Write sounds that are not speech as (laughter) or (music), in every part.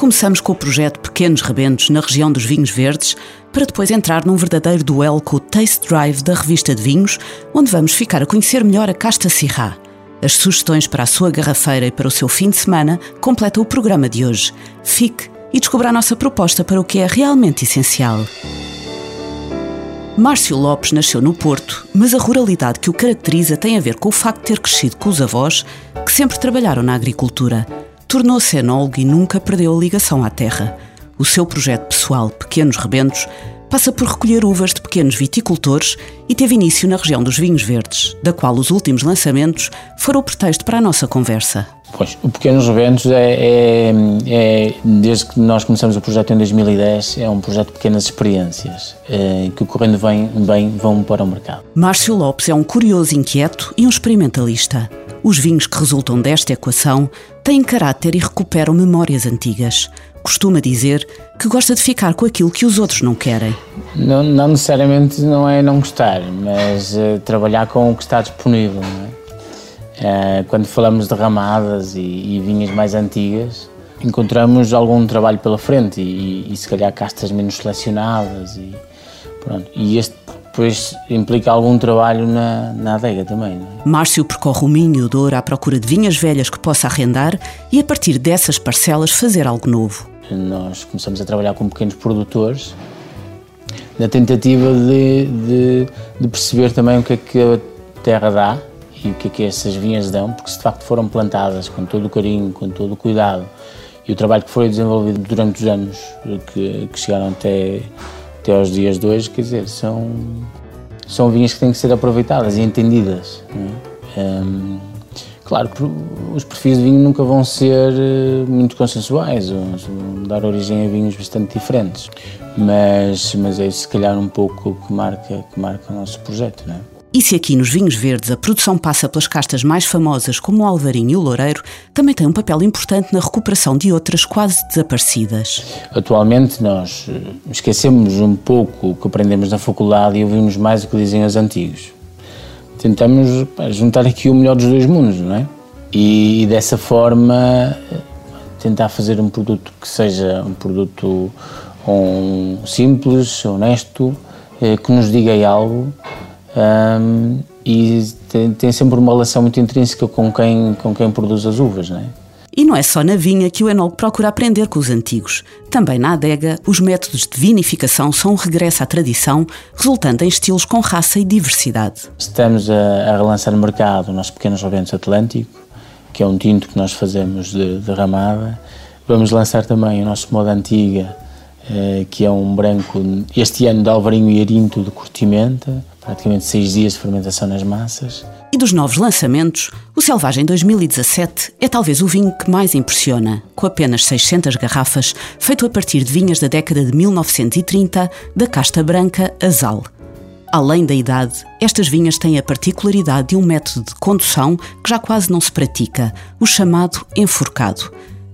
Começamos com o projeto Pequenos Rebentos na região dos vinhos verdes, para depois entrar num verdadeiro duelo com o Taste Drive da revista de vinhos, onde vamos ficar a conhecer melhor a Casta Sirá. As sugestões para a sua garrafeira e para o seu fim de semana completam o programa de hoje. Fique e descubra a nossa proposta para o que é realmente essencial. Márcio Lopes nasceu no Porto, mas a ruralidade que o caracteriza tem a ver com o facto de ter crescido com os avós, que sempre trabalharam na agricultura tornou-se enólogo e nunca perdeu a ligação à terra. O seu projeto pessoal, Pequenos Rebentos, passa por recolher uvas de pequenos viticultores e teve início na região dos vinhos verdes, da qual os últimos lançamentos foram o pretexto para a nossa conversa. Pois, o Pequenos Rebentos é, é, é, desde que nós começamos o projeto em 2010, é um projeto de pequenas experiências é, que, correndo bem, bem, vão para o mercado. Márcio Lopes é um curioso inquieto e um experimentalista. Os vinhos que resultam desta equação têm caráter e recuperam memórias antigas. Costuma dizer que gosta de ficar com aquilo que os outros não querem. Não, não necessariamente não é não gostar, mas uh, trabalhar com o que está disponível. É? Uh, quando falamos de ramadas e, e, vinhas mais antigas, encontramos algum trabalho pela frente e, e, e se calhar castas menos selecionadas e pronto. E este depois implica algum trabalho na, na adega também. É? Márcio percorre o Minho Douro à procura de vinhas velhas que possa arrendar e, a partir dessas parcelas, fazer algo novo. Nós começamos a trabalhar com pequenos produtores na tentativa de, de, de perceber também o que é que a terra dá e o que é que essas vinhas dão, porque se de facto foram plantadas com todo o carinho, com todo o cuidado e o trabalho que foi desenvolvido durante os anos que, que chegaram até até aos dias de hoje, quer dizer, são, são vinhas que têm que ser aproveitadas e entendidas. É? Um, claro que os perfis de vinho nunca vão ser eh, muito consensuais, vão dar origem a vinhos bastante diferentes, mas, mas é se calhar um pouco que marca, que marca o nosso projeto. Não é? E se aqui nos vinhos verdes a produção passa pelas castas mais famosas como o Alvarinho e o Loureiro, também tem um papel importante na recuperação de outras quase desaparecidas. Atualmente nós eh, esquecemos um pouco o que aprendemos na faculdade e ouvimos mais o que dizem os antigos. Tentamos juntar aqui o melhor dos dois mundos, não é? E, e dessa forma tentar fazer um produto que seja um produto um, simples, honesto, eh, que nos diga algo um, e tem, tem, sempre uma relação muito intrínseca com quem, com quem produz as uvas, não é? E não é só na vinha que o enólogo procura aprender com os antigos. Também na adega, os métodos de vinificação são um regresso à tradição, resultando em estilos com raça e diversidade. Estamos a, a relançar no mercado o nosso Pequenos Rebentos Atlântico, que é um tinto que nós fazemos de, de ramada. Vamos lançar também o nosso Moda Antiga, eh, que é um branco, este ano de Alvarinho e Arinto de Curtimenta, praticamente seis dias de fermentação nas massas. E dos novos lançamentos, o Selvagem 2017 é talvez o vinho que mais impressiona, com apenas 600 garrafas, feito a partir de vinhas da década de 1930 da casta branca Azal. Além da idade, estas vinhas têm a particularidade de um método de condução que já quase não se pratica, o chamado enforcado.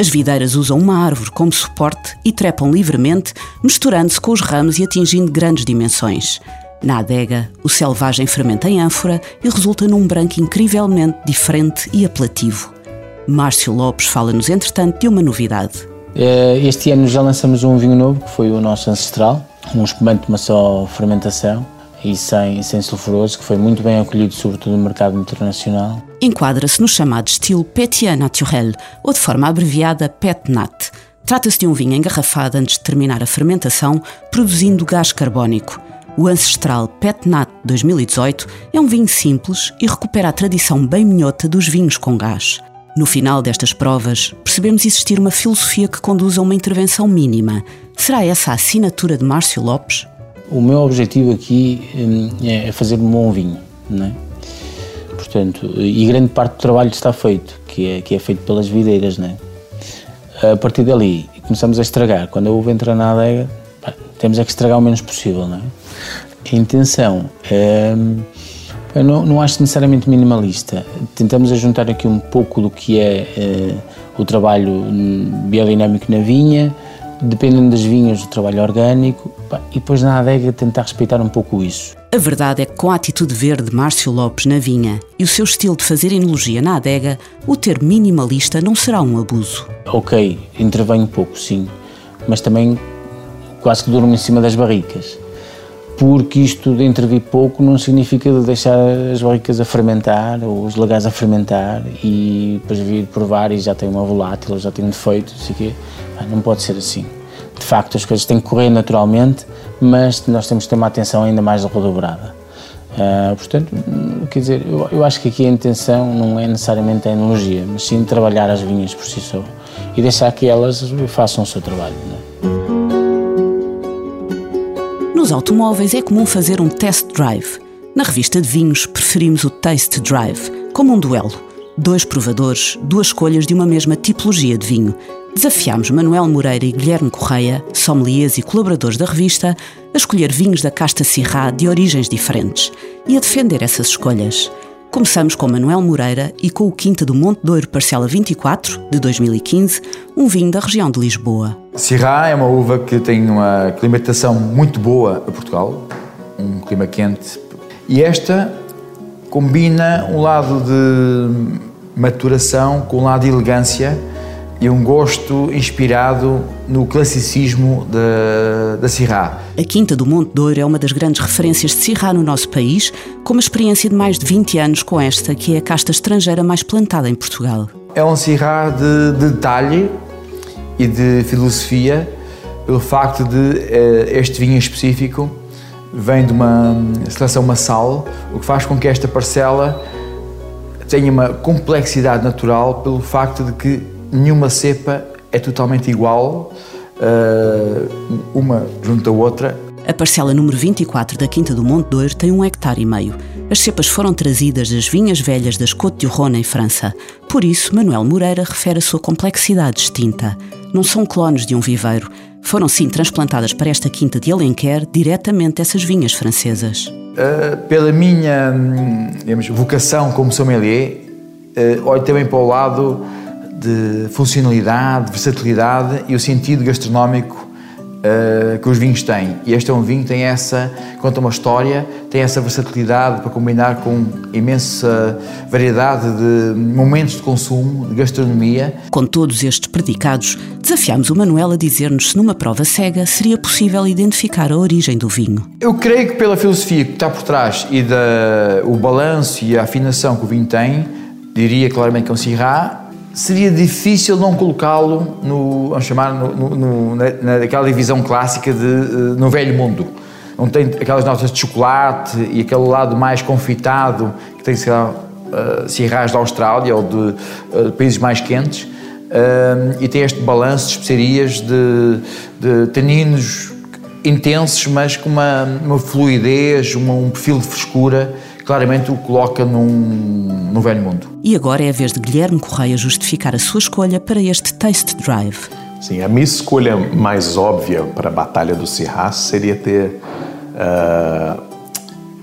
As videiras usam uma árvore como suporte e trepam livremente, misturando-se com os ramos e atingindo grandes dimensões. Na adega, o selvagem fermenta em ânfora e resulta num branco incrivelmente diferente e apelativo. Márcio Lopes fala-nos, entretanto, de uma novidade. Eh, este ano já lançamos um vinho novo, que foi o nosso ancestral, um espumante de uma só fermentação e sem, sem sulfuroso, que foi muito bem acolhido, sobretudo no mercado internacional. Enquadra-se no chamado estilo Petit Naturel, ou de forma abreviada Pet Nat. Trata-se de um vinho engarrafado antes de terminar a fermentação, produzindo gás carbónico. O ancestral Pet Nat 2018 é um vinho simples e recupera a tradição bem minhota dos vinhos com gás. No final destas provas, percebemos existir uma filosofia que conduz a uma intervenção mínima. Será essa a assinatura de Márcio Lopes? O meu objetivo aqui hum, é fazer um bom vinho, não é? Portanto, e grande parte do trabalho está feito, que é, que é feito pelas videiras, não é? A partir dali, começamos a estragar. Quando a uva entra na adega, temos é que estragar o menos possível, não é? A intenção é, eu não, não acho necessariamente minimalista. Tentamos juntar aqui um pouco do que é, é o trabalho biodinâmico na vinha, dependendo das vinhas, o trabalho orgânico, e depois na adega tentar respeitar um pouco isso. A verdade é que com a atitude verde de Márcio Lopes na vinha e o seu estilo de fazer enologia na adega, o termo minimalista não será um abuso. Ok, intervenho pouco, sim, mas também quase que durmo em cima das barricas. Porque isto de intervir pouco não significa deixar as barricas a fermentar ou os lagares a fermentar e depois vir provar e já tem uma volátil, já tem um defeito, não sei quê. Não pode ser assim. De facto, as coisas têm que correr naturalmente, mas nós temos que ter uma atenção ainda mais redobrada. Uh, portanto, quer dizer, eu, eu, acho que aqui a intenção não é necessariamente a enologia, mas sim trabalhar as vinhas por si só e deixar que elas façam o seu trabalho. É? Nos automóveis é comum fazer um test drive. Na revista de vinhos preferimos o taste drive, como um duelo. Dois provadores, duas escolhas de uma mesma tipologia de vinho desafiámos Manuel Moreira e Guilherme Correia, sommeliers e colaboradores da revista, a escolher vinhos da casta Syrah de origens diferentes e a defender essas escolhas. Começamos com Manuel Moreira e com o Quinta do Monte Douro Parcela 24, de 2015, um vinho da região de Lisboa. Syrah é uma uva que tem uma climatização muito boa a Portugal, um clima quente, e esta combina um lado de maturação com um lado de elegância e um gosto inspirado no classicismo da, da Syrah. A Quinta do Monte Douro é uma das grandes referências de Syrah no nosso país, com uma experiência de mais de 20 anos com esta, que é a casta estrangeira mais plantada em Portugal. É um Syrah de, de detalhe e de filosofia, pelo facto de eh, este vinho específico vem de uma seleção massal, o que faz com que esta parcela tenha uma complexidade natural pelo facto de que nenhuma cepa é totalmente igual, uh, uma junto à outra. A parcela número 24 da Quinta do Monte Douro tem um hectare e meio. As cepas foram trazidas das vinhas velhas das Côte d'Uron, em França. Por isso, Manuel Moreira refere a sua complexidade distinta. Não são clones de um viveiro. Foram sim transplantadas para esta quinta de Alenquer diretamente dessas vinhas francesas. Uh, pela minha hum, digamos, vocação como sommelier, uh, olho também para o lado de funcionalidade, versatilidade e o sentido gastronómico uh, que os vinhos têm. E este é um vinho que tem essa, conta uma história, tem essa versatilidade para combinar com imensa variedade de momentos de consumo, de gastronomia. Com todos estes predicados, desafiámos o Manuel a dizer-nos se numa prova cega seria possível identificar a origem do vinho. Eu creio que pela filosofia que está por trás e da, o balanço e a afinação que o vinho tem, diria claramente que é um Syrah seria difícil não colocá-lo no, vamos chamar, no, no, na, naquela divisão clássica de uh, no velho mundo. Não tem aquelas notas de chocolate e aquele lado mais confitado que tem, sei lá, uh, da Austrália ou de uh, países mais quentes. Uh, e tem este balanço de especiarias de, de taninos intensos, mas com uma, uma fluidez, uma, um perfil de frescura claramente o coloca num, no velho mundo. E agora é a vez de Guilherme Correia justificar a sua escolha para este Taste Drive. Sim, a minha escolha mais óbvia para a Batalha do Sirras seria ter uh,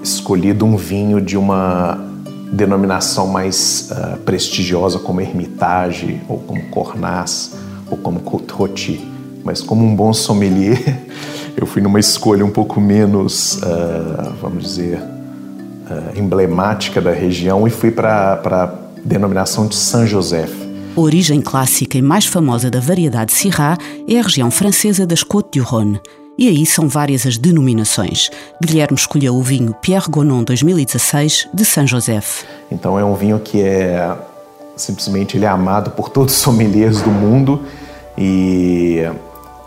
escolhido um vinho de uma denominação mais uh, prestigiosa como Hermitage, ou como Cornas, ou como Côte Mas como um bom sommelier, (laughs) eu fui numa escolha um pouco menos, uh, vamos dizer, uh, emblemática da região e fui para a denominação de Saint Joseph. A origem clássica e mais famosa da variedade Syrah é a região francesa das Côtes du Rhône. E aí são várias as denominações. Guilherme escolheu o vinho Pierre Gonon 2016 de Saint Joseph. Então é um vinho que é simplesmente ele é amado por todos os sommeliers do mundo e,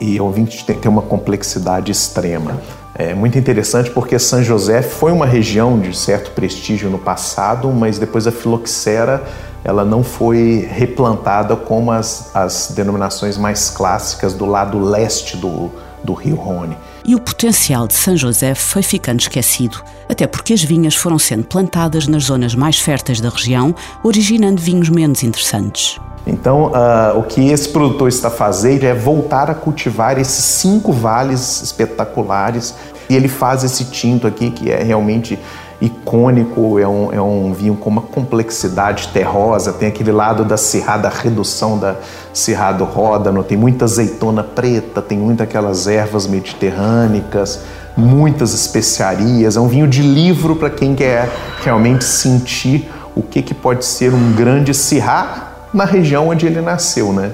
e vinho que tem uma complexidade extrema. É muito interessante porque São José foi uma região de certo prestígio no passado, mas depois a filoxera ela não foi replantada como as, as denominações mais clássicas do lado leste do, do rio Rhône. E o potencial de São José foi ficando esquecido, até porque as vinhas foram sendo plantadas nas zonas mais férteis da região, originando vinhos menos interessantes. Então, uh, o que esse produtor está fazendo é voltar a cultivar esses cinco vales espetaculares. E ele faz esse tinto aqui que é realmente icônico, é um, é um vinho com uma complexidade terrosa, tem aquele lado da cerrada, redução da cerrado ródano, tem muita azeitona preta, tem muitas aquelas ervas mediterrânicas, muitas especiarias, é um vinho de livro para quem quer realmente sentir o que, que pode ser um grande Syrah na região onde ele nasceu, né?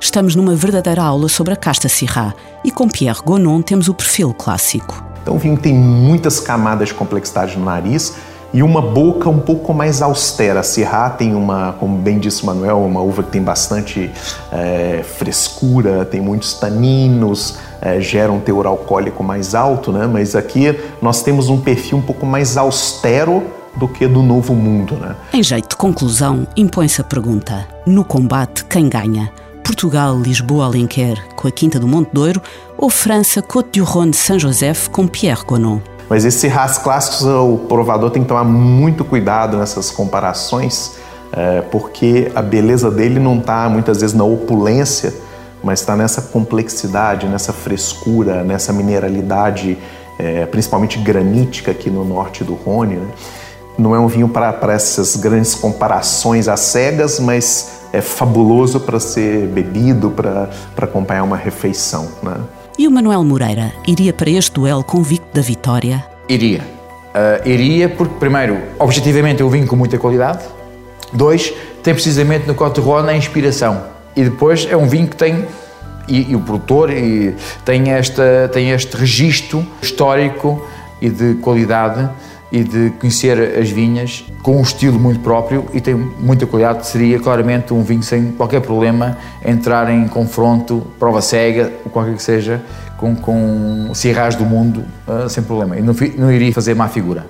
Estamos numa verdadeira aula sobre a casta Syrah e com Pierre Gonon temos o perfil clássico. Então o vinho tem muitas camadas de complexidade no nariz e uma boca um pouco mais austera. A Syrah tem uma, como bem disse o Manuel, uma uva que tem bastante é, frescura, tem muitos taninos, é, gera um teor alcoólico mais alto, né? Mas aqui nós temos um perfil um pouco mais austero do que do novo mundo, né? Em jeito de conclusão, impõe-se a pergunta: no combate, quem ganha? Portugal, Lisboa, Alenquer, com a Quinta do Monte Douro, ou França, Côte du Rhône, Saint-Joseph, com Pierre Gonon? Mas esses ras clássicos, o provador tem que tomar muito cuidado nessas comparações, é, porque a beleza dele não está muitas vezes na opulência, mas está nessa complexidade, nessa frescura, nessa mineralidade, é, principalmente granítica aqui no norte do Rhône. Né? Não é um vinho para essas grandes comparações às cegas, mas é fabuloso para ser bebido, para acompanhar uma refeição. Né? E o Manuel Moreira iria para este duelo convicto da vitória? Iria. Uh, iria porque, primeiro, objetivamente eu vim com muita qualidade. Dois, tem precisamente no Cote Rona a inspiração. E depois é um vinho que tem, e, e o produtor e tem, esta, tem este registro histórico e de qualidade e de conhecer as vinhas com um estilo muito próprio e tem muita qualidade. Seria claramente um vinho sem qualquer problema entrar em confronto, prova cega, ou qualquer que seja, com, com cirrais do mundo uh, sem problema. E não, não iria fazer má figura.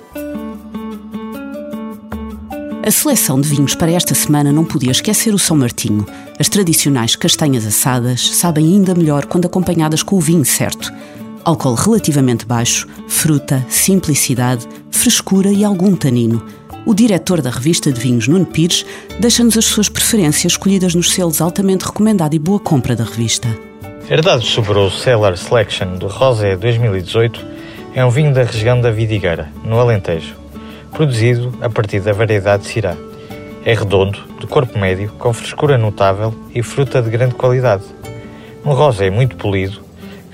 A seleção de vinhos para esta semana não podia esquecer o São Martinho. As tradicionais castanhas assadas sabem ainda melhor quando acompanhadas com o vinho certo álcool relativamente baixo, fruta, simplicidade, frescura e algum tanino. O diretor da revista de vinhos, Nuno Pires, deixa-nos as suas preferências escolhidas nos selos altamente recomendado e boa compra da revista. Herdado sobre o Cellar Selection do Rosé 2018, é um vinho da região da Vidigueira, no Alentejo, produzido a partir da variedade Syrah. É redondo, de corpo médio, com frescura notável e fruta de grande qualidade. Um rosé muito polido,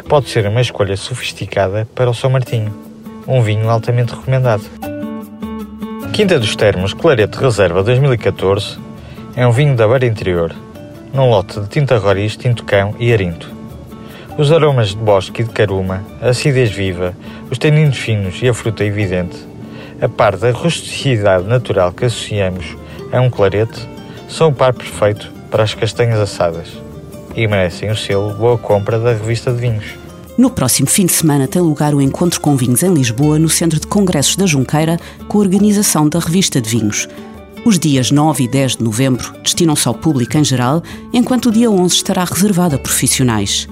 pode ser uma escolha sofisticada para o São Martinho, um vinho altamente recomendado. Quinta dos Termos Clarete Reserva 2014 é um vinho da Beira Interior, num lote de tinta roriz, tinto cão e arinto. Os aromas de bosque e de caruma, a acidez viva, os taninos finos e a fruta evidente, a par da rusticidade natural que associamos a um clarete, são o par perfeito para as castanhas assadas e merecem o selo Boa Compra da revista de vinhos. No próximo fim de semana tem lugar o Encontro com Vinhos em Lisboa, no Centro de Congressos da Junqueira, com a organização da Revista de Vinhos. Os dias 9 e 10 de novembro destinam-se ao público em geral, enquanto o dia 11 estará reservado a profissionais.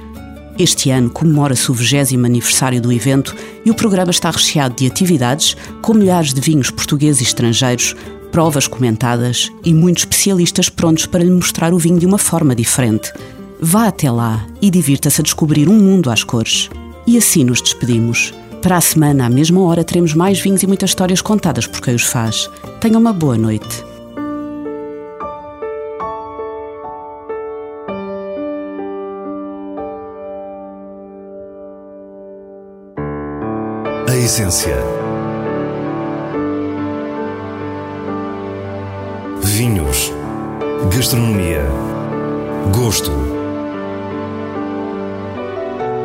Este ano comemora-se o 20 aniversário do evento e o programa está recheado de atividades com milhares de vinhos portugueses e estrangeiros, provas comentadas e muitos especialistas prontos para lhe mostrar o vinho de uma forma diferente. Vá até lá e divirta-se a descobrir um mundo às cores. E assim nos despedimos. Para a semana, à mesma hora, teremos mais vinhos e muitas histórias contadas por quem os faz. Tenha uma boa noite. A essência. Vinhos. Gastronomia. Gosto.